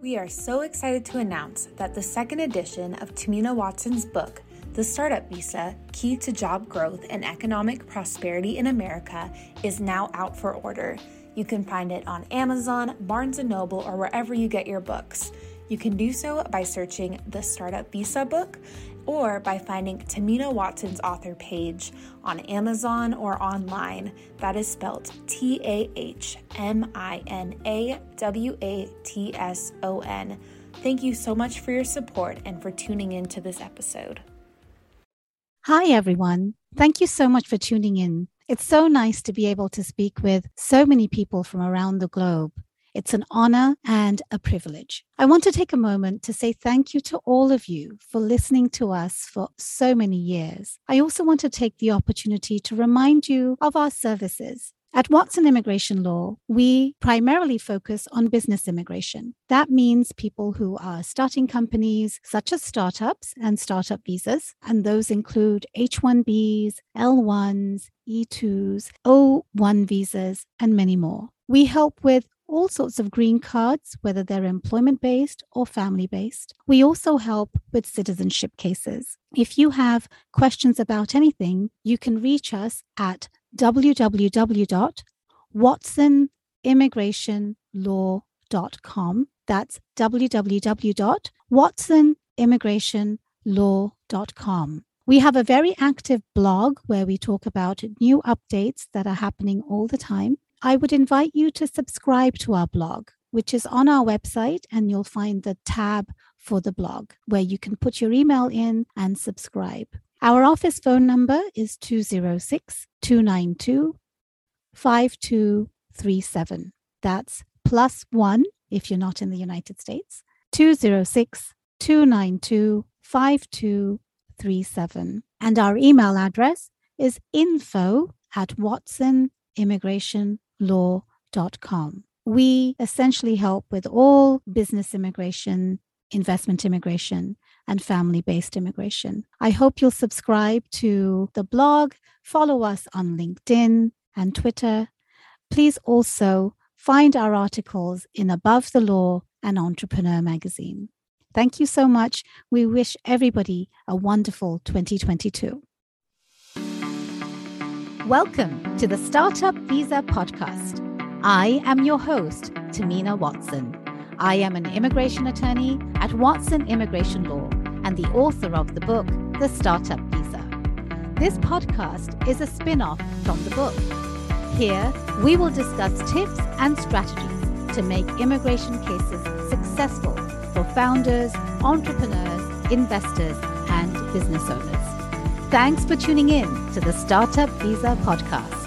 We are so excited to announce that the second edition of Tahmina Watson's book, The Startup Visa Key to Job Growth and Economic Prosperity in America, is now out for order. You can find it on Amazon, Barnes & Noble, or wherever you get your books. You can do so by searching the Startup Visa book or by finding Tahmina Watson's author page on Amazon or online. That is spelled T A H M I N A W A T S O N. Thank you so much for your support and for tuning in to this episode. Hi, everyone. Thank you so much for tuning in. It's so nice to be able to speak with so many people from around the globe. It's an honor and a privilege. I want to take a moment to say thank you to all of you for listening to us for so many years. I also want to take the opportunity to remind you of our services. At Watson Immigration Law, we primarily focus on business immigration. That means people who are starting companies, such as startups and startup visas, and those include H 1Bs, L1s, E2s, O1 visas, and many more. We help with all sorts of green cards, whether they're employment based or family based. We also help with citizenship cases. If you have questions about anything, you can reach us at www.watsonimmigrationlaw.com. That's www.watsonimmigrationlaw.com. We have a very active blog where we talk about new updates that are happening all the time. I would invite you to subscribe to our blog, which is on our website, and you'll find the tab for the blog where you can put your email in and subscribe. Our office phone number is 206 292 5237. That's plus one if you're not in the United States, 206 292 5237. And our email address is info at Watson Immigration law.com. We essentially help with all business immigration, investment immigration, and family based immigration. I hope you'll subscribe to the blog, follow us on LinkedIn and Twitter. Please also find our articles in Above the Law and Entrepreneur magazine. Thank you so much. We wish everybody a wonderful 2022. Welcome to the Startup Visa Podcast. I am your host, Tahmina Watson. I am an immigration attorney at Watson Immigration Law and the author of the book, The Startup Visa. This podcast is a spin off from the book. Here, we will discuss tips and strategies to make immigration cases successful for founders, entrepreneurs, investors, and business owners. Thanks for tuning in to the Startup Visa podcast.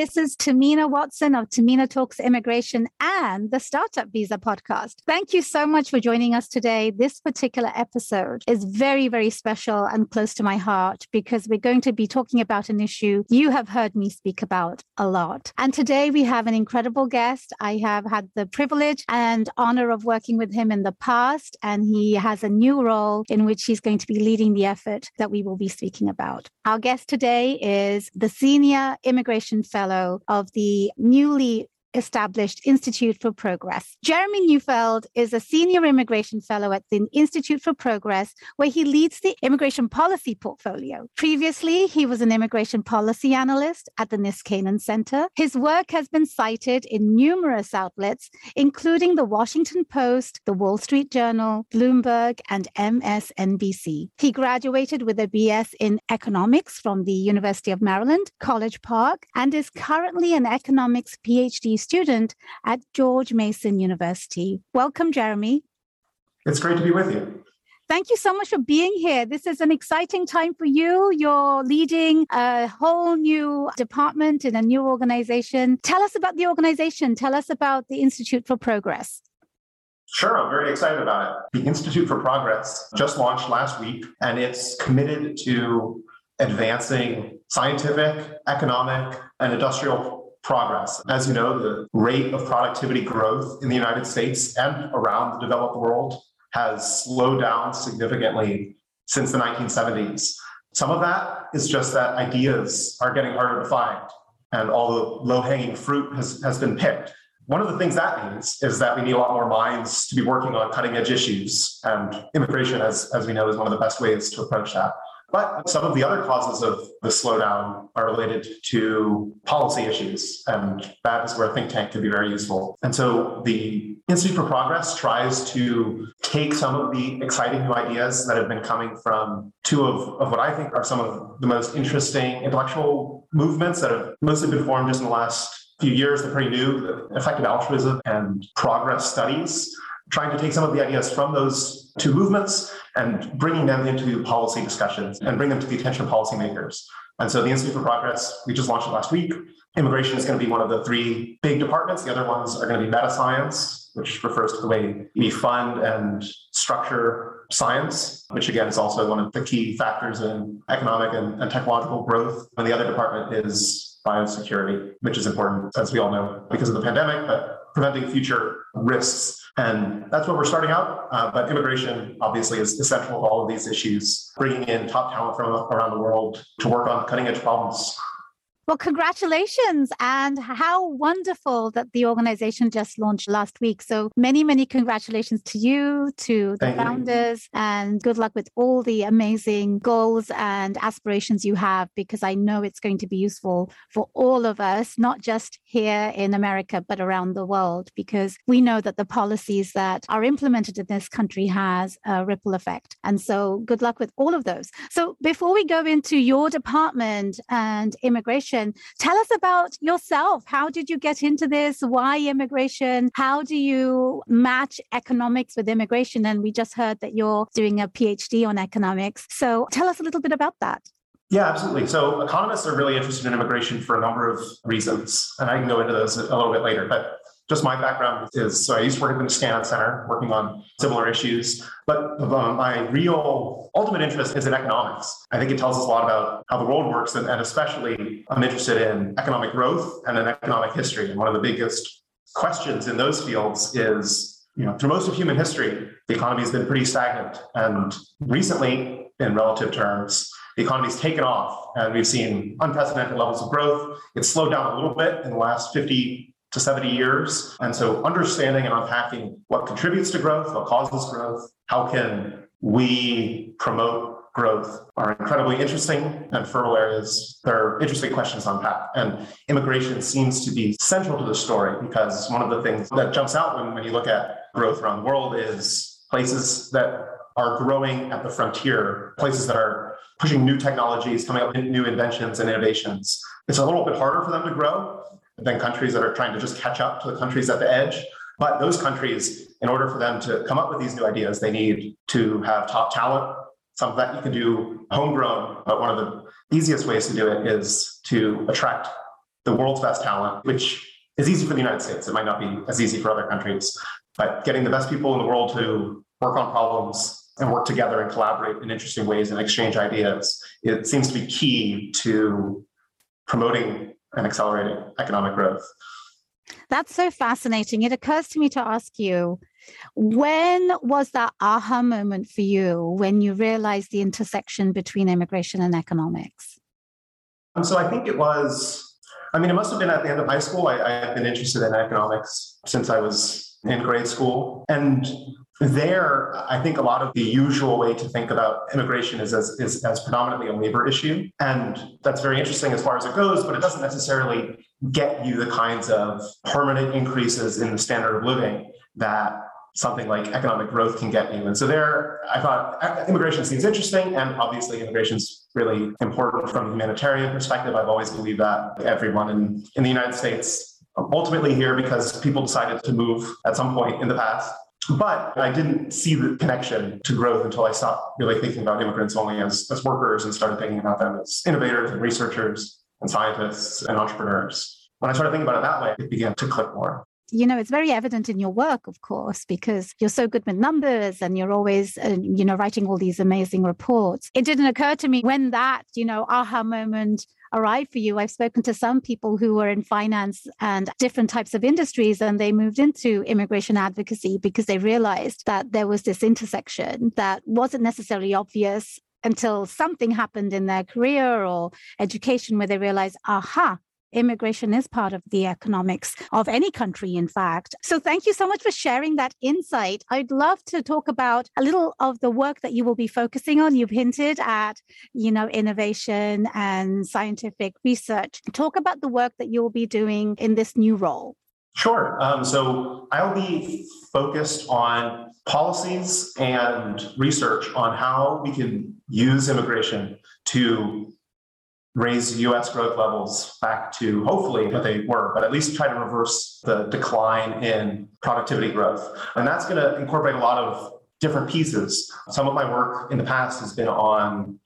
This is Tahmina Watson of Tahmina Talks Immigration and the Startup Visa podcast. Thank you so much for joining us today. This particular episode is very, very special and close to my heart because we're going to be talking about an issue you have heard me speak about a lot. And today we have an incredible guest. I have had the privilege and honor of working with him in the past, and he has a new role in which he's going to be leading the effort that we will be speaking about. Our guest today is the Senior Immigration Fellow of the newly established Institute for Progress. Jeremy Neufeld is a senior immigration fellow at the Institute for Progress, where he leads the immigration policy portfolio. Previously, he was an immigration policy analyst at the Niskanen Center. His work has been cited in numerous outlets, including the Washington Post, the Wall Street Journal, Bloomberg, and MSNBC. He graduated with a BS in economics from the University of Maryland, College Park, and is currently an economics PhD student at George Mason University. Welcome, Jeremy. It's great to be with you. Thank you so much for being here. This is an exciting time for you. You're leading a whole new department in a new organization. Tell us about the organization. Tell us about the Institute for Progress. Sure, I'm very excited about it. The Institute for Progress just launched last week, and it's committed to advancing scientific, economic, and industrial progress. As you know, the rate of productivity growth in the United States and around the developed world has slowed down significantly since the 1970s. Some of that is just that ideas are getting harder to find and all the low hanging fruit has, has been picked. one of the things that means is that we need a lot more minds to be working on cutting edge issues. And immigration, as, as we know, is one of the best ways to approach that. But some of the other causes of the slowdown are related to policy issues, and that is where think tank can be very useful. And so the Institute for Progress tries to take some of the exciting new ideas that have been coming from two of, of what I think are some of the most interesting intellectual movements that have mostly been formed just in the last few years. They're pretty new, effective altruism and progress studies trying to take some of the ideas from those two movements and bringing them into the policy discussions and bring them to the attention of policymakers. And so the Institute for Progress, we just launched it last week. Immigration is going to be one of the three big departments. The other ones are going to be meta science, which refers to the way we fund and structure science, which again is also one of the key factors in economic and, and technological growth. And the other department is biosecurity, which is important, as we all know, because of the pandemic, but preventing future risks and that's where we're starting out. Uh, but immigration obviously is essential to all of these issues, bringing in top talent from around the world to work on cutting edge problems. Well, congratulations. And how wonderful that the organization just launched last week. So many, many congratulations to you, to the Thank founders, you. and good luck with all the amazing goals and aspirations you have, because I know it's going to be useful for all of us, not just here in America, but around the world, because we know that the policies that are implemented in this country has a ripple effect. And so good luck with all of those. So before we go into your department and immigration, immigration. Tell us about yourself. How did you get into this? Why immigration? How do you match economics with immigration? And we just heard that you're doing a PhD on economics. So tell us a little bit about that. Yeah, absolutely. So economists are really interested in immigration for a number of reasons, and I can go into those a little bit later. But just my background is so I used to work at the Niskanen Center working on similar issues, but um, my real ultimate interest is in economics. I think it tells us a lot about how the world works, and, and especially I'm interested in economic growth and in economic history. And one of the biggest questions in those fields is, you know, through most of human history, the economy has been pretty stagnant. And recently, in relative terms, the economy's taken off and we've seen unprecedented levels of growth. It's slowed down a little bit in the last 50 to 70 years. And so understanding and unpacking what contributes to growth, what causes growth, how can we promote growth are incredibly interesting and fertile areas. There are interesting questions to unpack. And immigration seems to be central to the story because one of the things that jumps out when, when you look at growth around the world is places that are growing at the frontier, places that are pushing new technologies, coming up with new inventions and innovations. It's a little bit harder for them to grow than countries that are trying to just catch up to the countries at the edge. But those countries, in order for them to come up with these new ideas, they need to have top talent. Some of that you can do homegrown, but one of the easiest ways to do it is to attract the world's best talent, which is easy for the United States. It might not be as easy for other countries, but getting the best people in the world to work on problems and work together and collaborate in interesting ways and exchange ideas, it seems to be key to promoting and accelerating economic growth. That's so fascinating. It occurs to me to ask you when was that aha moment for you when you realized the intersection between immigration and economics? Um, so I think it was, I mean, it must have been at the end of high school. I, I had been interested in economics since I was in grade school. And there, I think a lot of the usual way to think about immigration is as, is as predominantly a labor issue. And that's very interesting as far as it goes, but it doesn't necessarily get you the kinds of permanent increases in the standard of living that something like economic growth can get you. And so there, I thought uh, immigration seems interesting, and obviously immigration is really important from a humanitarian perspective. I've always believed that everyone in, in the United States ultimately here because people decided to move at some point in the past but I didn't see the connection to growth until I stopped really thinking about immigrants only as, as workers and started thinking about them as innovators and researchers and scientists and entrepreneurs. When I started thinking about it that way, it began to click more you know it's very evident in your work of course because you're so good with numbers and you're always uh, you know writing all these amazing reports it didn't occur to me when that you know aha moment arrived for you. I've spoken to some people who were in finance and different types of industries, and they moved into immigration advocacy because they realized that there was this intersection that wasn't necessarily obvious until something happened in their career or education where they realized, aha, immigration is part of the economics of any country, in fact. So thank you so much for sharing that insight. I'd love to talk about a little of the work that you will be focusing on. You've hinted at, you know, innovation and scientific research. Talk about the work that you will be doing in this new role. Sure. Um, so I'll be focused on policies and research on how we can use immigration to raise US growth levels back to hopefully what they were, but at least try to reverse the decline in productivity growth. And that's going to incorporate a lot of different pieces. Some of my work in the past has been on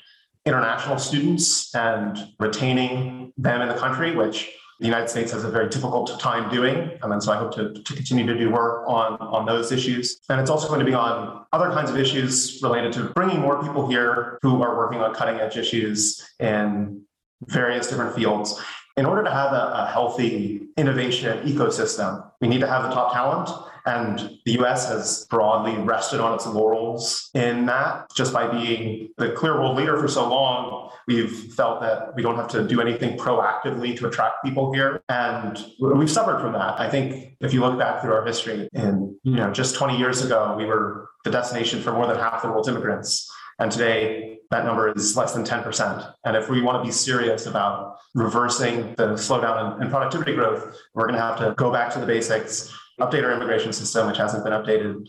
international students and retaining them in the country, which the United States has a very difficult time doing. And then so I hope to, to continue to do work on, on those issues. And it's also going to be on other kinds of issues related to bringing more people here who are working on cutting edge issues in various different fields. In order to have a, a healthy innovation ecosystem, we need to have the top talent and the US has broadly rested on its laurels in that. Just by being the clear world leader for so long, we've felt that we don't have to do anything proactively to attract people here. And we've suffered from that. I think if you look back through our history, in you know, just 20 years ago, we were the destination for more than half the world's immigrants. And today, that number is less than 10%. And if we want to be serious about reversing the slowdown in, productivity growth, we're going to have to go back to the basics, update our immigration system, which hasn't been updated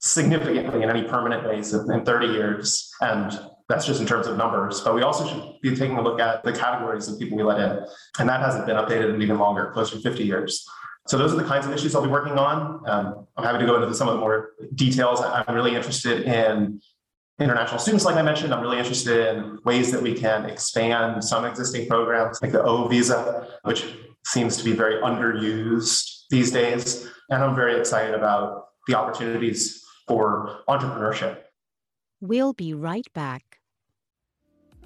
significantly in any permanent ways in 30 years. And that's just in terms of numbers. But we also should be taking a look at the categories of people we let in. And that hasn't been updated in even longer, closer to 50 years. So those are the kinds of issues I'll be working on. Um, I'm happy to go into some of the more details. I'm really interested in international students, like I mentioned. I'm really interested in ways that we can expand some existing programs, like the O visa, which seems to be very underused these days. And I'm very excited about the opportunities for entrepreneurship. We'll be right back.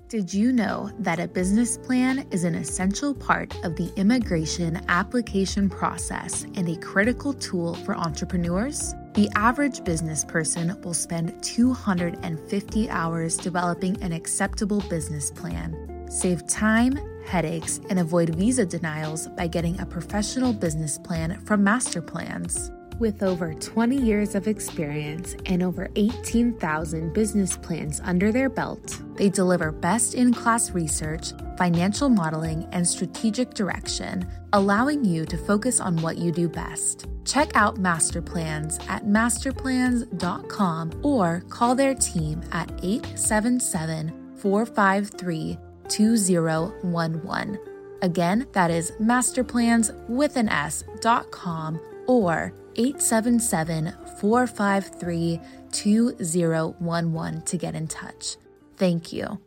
Did you know that a business plan is an essential part of the immigration application process and a critical tool for entrepreneurs? The average business person will spend 250 hours developing an acceptable business plan. Save time, headaches, and avoid visa denials by getting a professional business plan from Master Plans. With over 20 years of experience and over 18,000 business plans under their belt, they deliver best in class research, financial modeling, and strategic direction, allowing you to focus on what you do best. Check out Master Plans at masterplans.com or call their team at 877 453 2011. Again, that is masterplans with an S.com or 877 453 2011 to get in touch. Thank you.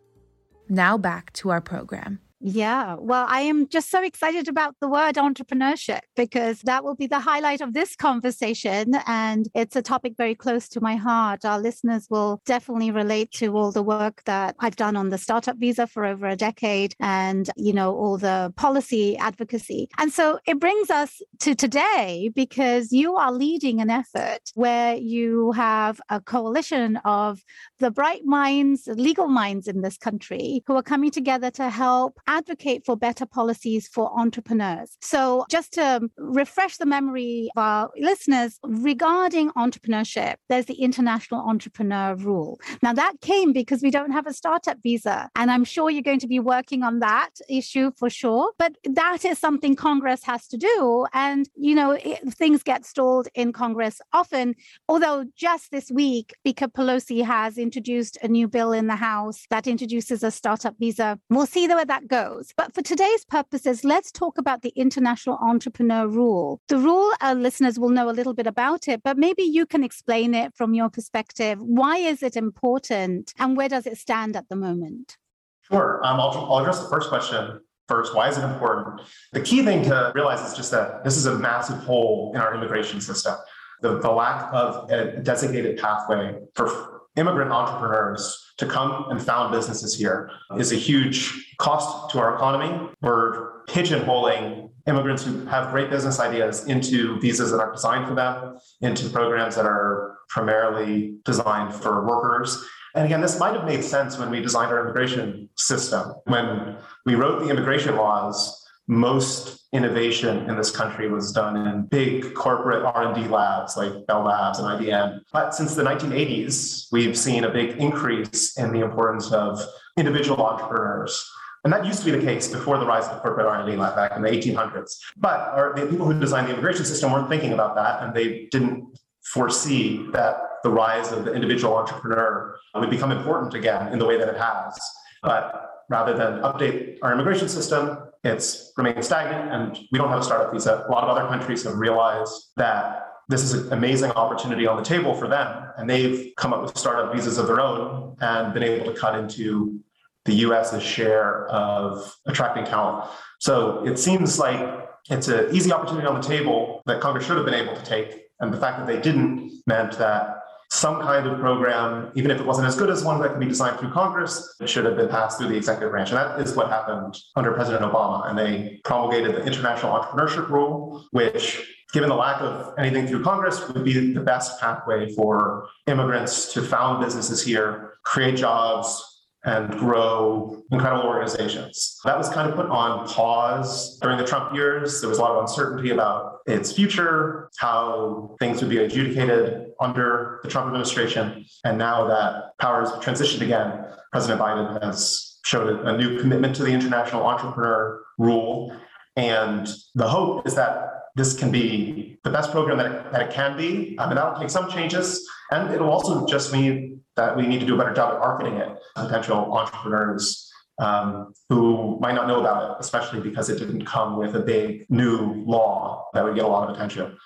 Now back to our program. Yeah, well, I am just so excited about the word entrepreneurship because that will be the highlight of this conversation. And it's a topic very close to my heart. Our listeners will definitely relate to all the work that I've done on the startup visa for over a decade and, you know, all the policy advocacy. And so it brings us to today because you are leading an effort where you have a coalition of the bright minds, legal minds in this country who are coming together to help advocate for better policies for entrepreneurs. So, just to refresh the memory of our listeners regarding entrepreneurship, there's the International Entrepreneur Rule. Now, that came because we don't have a startup visa. And I'm sure you're going to be working on that issue for sure. But that is something Congress has to do. And, you know, it, things get stalled in Congress often. Although just this week, Speaker Pelosi has introduced a new bill in the House that introduces a startup visa. We'll see where that goes goes. But for today's purposes, let's talk about the International Entrepreneur Rule. The rule, our listeners will know a little bit about it, but maybe you can explain it from your perspective. Why is it important and where does it stand at the moment? Sure. Um, I'll, I'll address the first question first. Why is it important? The key thing to realize is just that this is a massive hole in our immigration system. The, the lack of a designated pathway for immigrant entrepreneurs to come and found businesses here is a huge cost to our economy. We're pigeonholing immigrants who have great business ideas into visas that are designed for them, into programs that are primarily designed for workers. And again, this might have made sense when we designed our immigration system. When we wrote the immigration laws, most innovation in this country was done in big corporate R&D labs like Bell Labs and IBM. But since the 1980s, we've seen a big increase in the importance of individual entrepreneurs. And that used to be the case before the rise of the corporate R&D lab back in the 1800s. But our, the people who designed the immigration system weren't thinking about that, and they didn't foresee that the rise of the individual entrepreneur would become important again in the way that it has. But rather than update our immigration system, it's remained stagnant and we don't have a startup visa. A lot of other countries have realized that this is an amazing opportunity on the table for them. And they've come up with startup visas of their own and been able to cut into the US's share of attracting talent. So it seems like it's an easy opportunity on the table that Congress should have been able to take. And the fact that they didn't meant that some kind of program, even if it wasn't as good as one that could be designed through Congress, it should have been passed through the executive branch. And that is what happened under President Obama. And they promulgated the International Entrepreneurship Rule, which, given the lack of anything through Congress, would be the best pathway for immigrants to found businesses here, create jobs, and grow incredible organizations. That was kind of put on pause during the Trump years. There was a lot of uncertainty about its future, how things would be adjudicated under the Trump administration. And now that power has transitioned again, President Biden has showed a new commitment to the international entrepreneur rule. And the hope is that this can be the best program that it, that it can be. I mean, that'll take some changes. And it'll also just mean that we need to do a better job at marketing it to potential entrepreneurs um, who might not know about it, especially because it didn't come with a big new law that would get a lot of attention.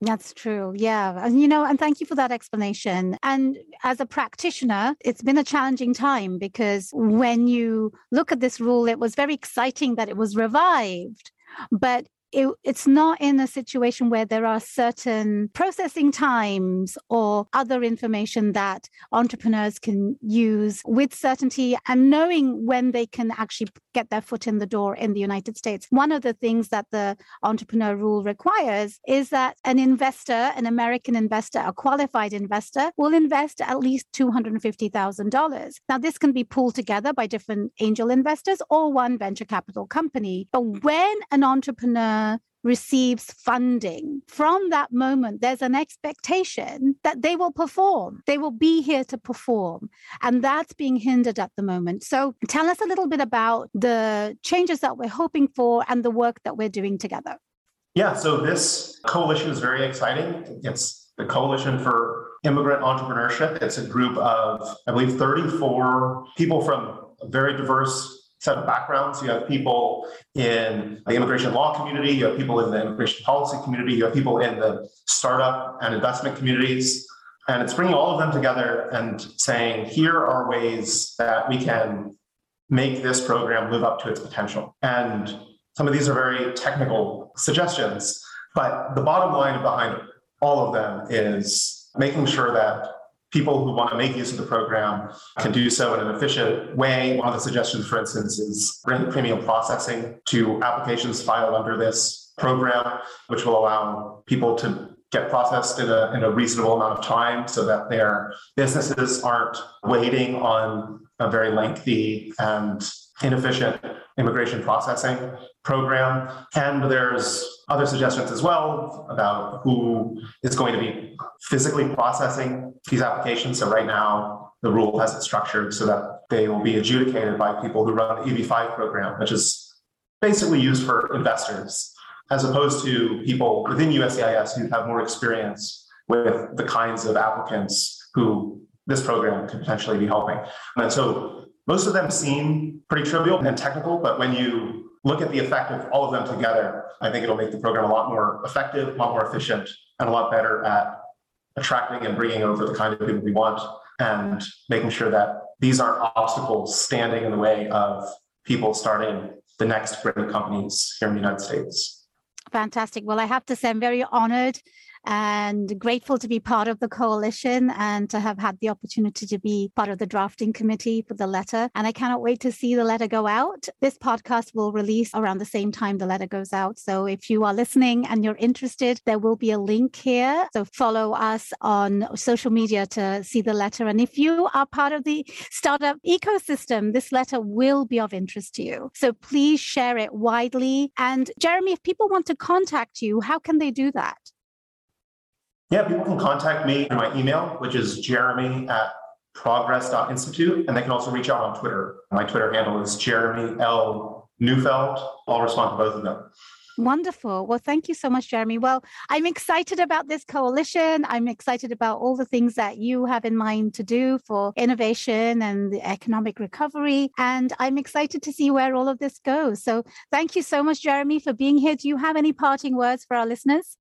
That's true. Yeah. And, you know, and thank you for that explanation. And as a practitioner, it's been a challenging time because when you look at this rule, it was very exciting that it was revived. But it, it's not in a situation where there are certain processing times or other information that entrepreneurs can use with certainty and knowing when they can actually get their foot in the door in the United States. One of the things that the entrepreneur rule requires is that an investor, an American investor, a qualified investor, will invest at least $250,000. Now, this can be pulled together by different angel investors or one venture capital company. But when an entrepreneur receives funding, from that moment, there's an expectation that they will perform. They will be here to perform. And that's being hindered at the moment. So tell us a little bit about the changes that we're hoping for and the work that we're doing together. Yeah, so this coalition is very exciting. It's the Coalition for Immigrant Entrepreneurship. It's a group of, I believe, 34 people from very diverse set of backgrounds. You have people in the immigration law community, you have people in the immigration policy community, you have people in the startup and investment communities. And it's bringing all of them together and saying, here are ways that we can make this program live up to its potential. And some of these are very technical suggestions, but the bottom line behind all of them is making sure that people who want to make use of the program can do so in an efficient way. One of the suggestions, for instance, is bring premium processing to applications filed under this program, which will allow people to get processed in a, in a reasonable amount of time so that their businesses aren't waiting on a very lengthy and inefficient immigration processing program. And there's other suggestions as well about who is going to be physically processing these applications. So right now, the rule has it structured so that they will be adjudicated by people who run the EB5 program, which is basically used for investors, as opposed to people within USCIS who have more experience with the kinds of applicants who this program could potentially be helping. And so most of them seem pretty trivial and technical, but when you look at the effect of all of them together, I think it'll make the program a lot more effective, a lot more efficient, and a lot better at attracting and bringing over the kind of people we want and making sure that these aren't obstacles standing in the way of people starting the next great companies here in the United States. Fantastic. Well, I have to say, I'm very honored and grateful to be part of the coalition and to have had the opportunity to be part of the drafting committee for the letter. And I cannot wait to see the letter go out. This podcast will release around the same time the letter goes out. So if you are listening and you're interested, there will be a link here. So follow us on social media to see the letter. And if you are part of the startup ecosystem, this letter will be of interest to you. So please share it widely. And Jeremy, if people want to contact you, how can they do that? Yeah, people can contact me through my email, which is jeremy at progress.institute. And they can also reach out on Twitter. My Twitter handle is Jeremy L. Neufeld. I'll respond to both of them. Wonderful. Well, thank you so much, Jeremy. Well, I'm excited about this coalition. I'm excited about all the things that you have in mind to do for innovation and the economic recovery. And I'm excited to see where all of this goes. So thank you so much, Jeremy, for being here. Do you have any parting words for our listeners?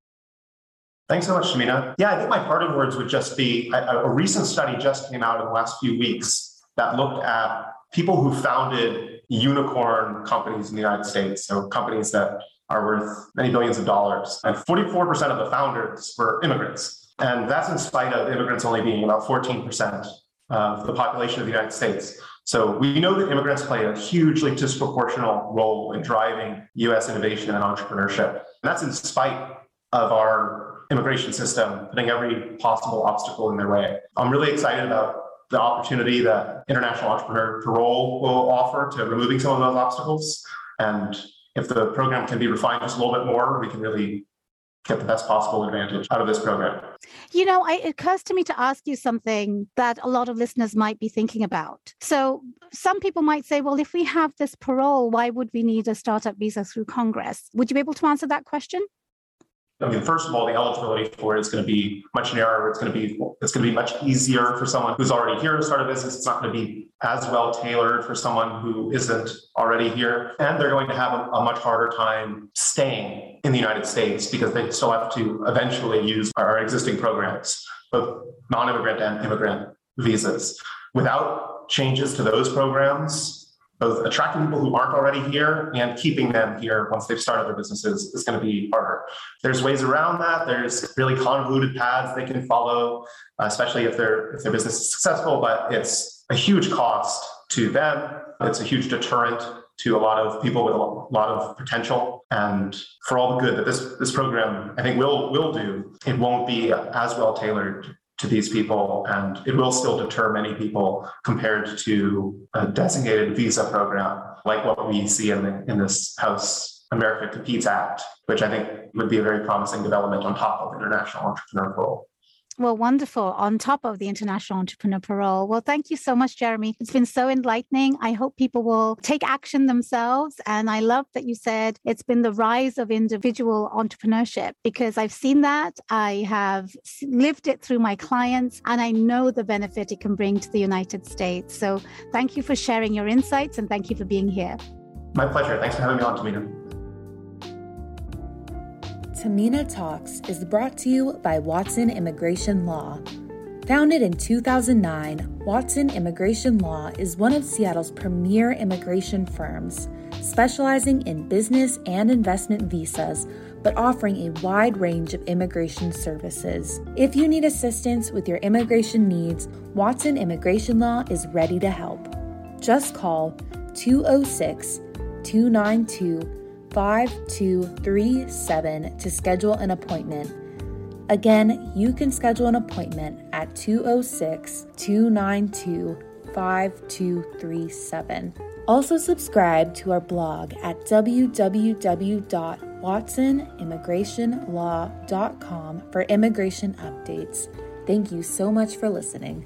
Thanks so much, Shamina. Yeah, I think my parting words would just be a, a recent study just came out in the last few weeks that looked at people who founded unicorn companies in the United States. So companies that are worth many billions of dollars. And 44% of the founders were immigrants. And that's in spite of immigrants only being about 14% of the population of the United States. So we know that immigrants play a hugely disproportional role in driving US innovation and entrepreneurship. And that's in spite of our immigration system putting every possible obstacle in their way. I'm really excited about the opportunity that International Entrepreneur Parole will offer to removing some of those obstacles. And if the program can be refined just a little bit more, we can really get the best possible advantage out of this program. You know, it occurs to me to ask you something that a lot of listeners might be thinking about. So, some people might say, well, if we have this parole, why would we need a startup visa through Congress? Would you be able to answer that question? I mean, first of all, the eligibility for it is going to be much narrower. It's going to be it's going to be much easier for someone who's already here to start a business. It's not going to be as well tailored for someone who isn't already here, and they're going to have a, a much harder time staying in the United States because they still have to eventually use our existing programs, both non-immigrant and immigrant visas. Without changes to those programs, both attracting people who aren't already here and keeping them here once they've started their businesses is going to be harder. There's ways around that. There's really convoluted paths they can follow, especially if their if their business is successful. But it's a huge cost to them. It's a huge deterrent to a lot of people with a lot of potential. And for all the good that this this program I think will will do, it won't be as well tailored to these people, and it will still deter many people compared to a designated visa program like what we see in, the, in this House America Competes Act, which I think would be a very promising development on top of international entrepreneur parole. Well, wonderful. On top of the International Entrepreneur Parole. Well, thank you so much, Jeremy. It's been so enlightening. I hope people will take action themselves. And I love that you said it's been the rise of individual entrepreneurship because I've seen that. I have lived it through my clients, and I know the benefit it can bring to the United States. So thank you for sharing your insights and thank you for being here. My pleasure. Thanks for having me on, Tahmina. Tahmina Talks is brought to you by Watson Immigration Law. Founded in 2009, Watson Immigration Law is one of Seattle's premier immigration firms, specializing in business and investment visas, but offering a wide range of immigration services. If you need assistance with your immigration needs, Watson Immigration Law is ready to help. Just call 206 292 5237 to schedule an appointment. Again, you can schedule an appointment at 206 292 5237. Also, subscribe to our blog at www.watsonimmigrationlaw.com for immigration updates. Thank you so much for listening.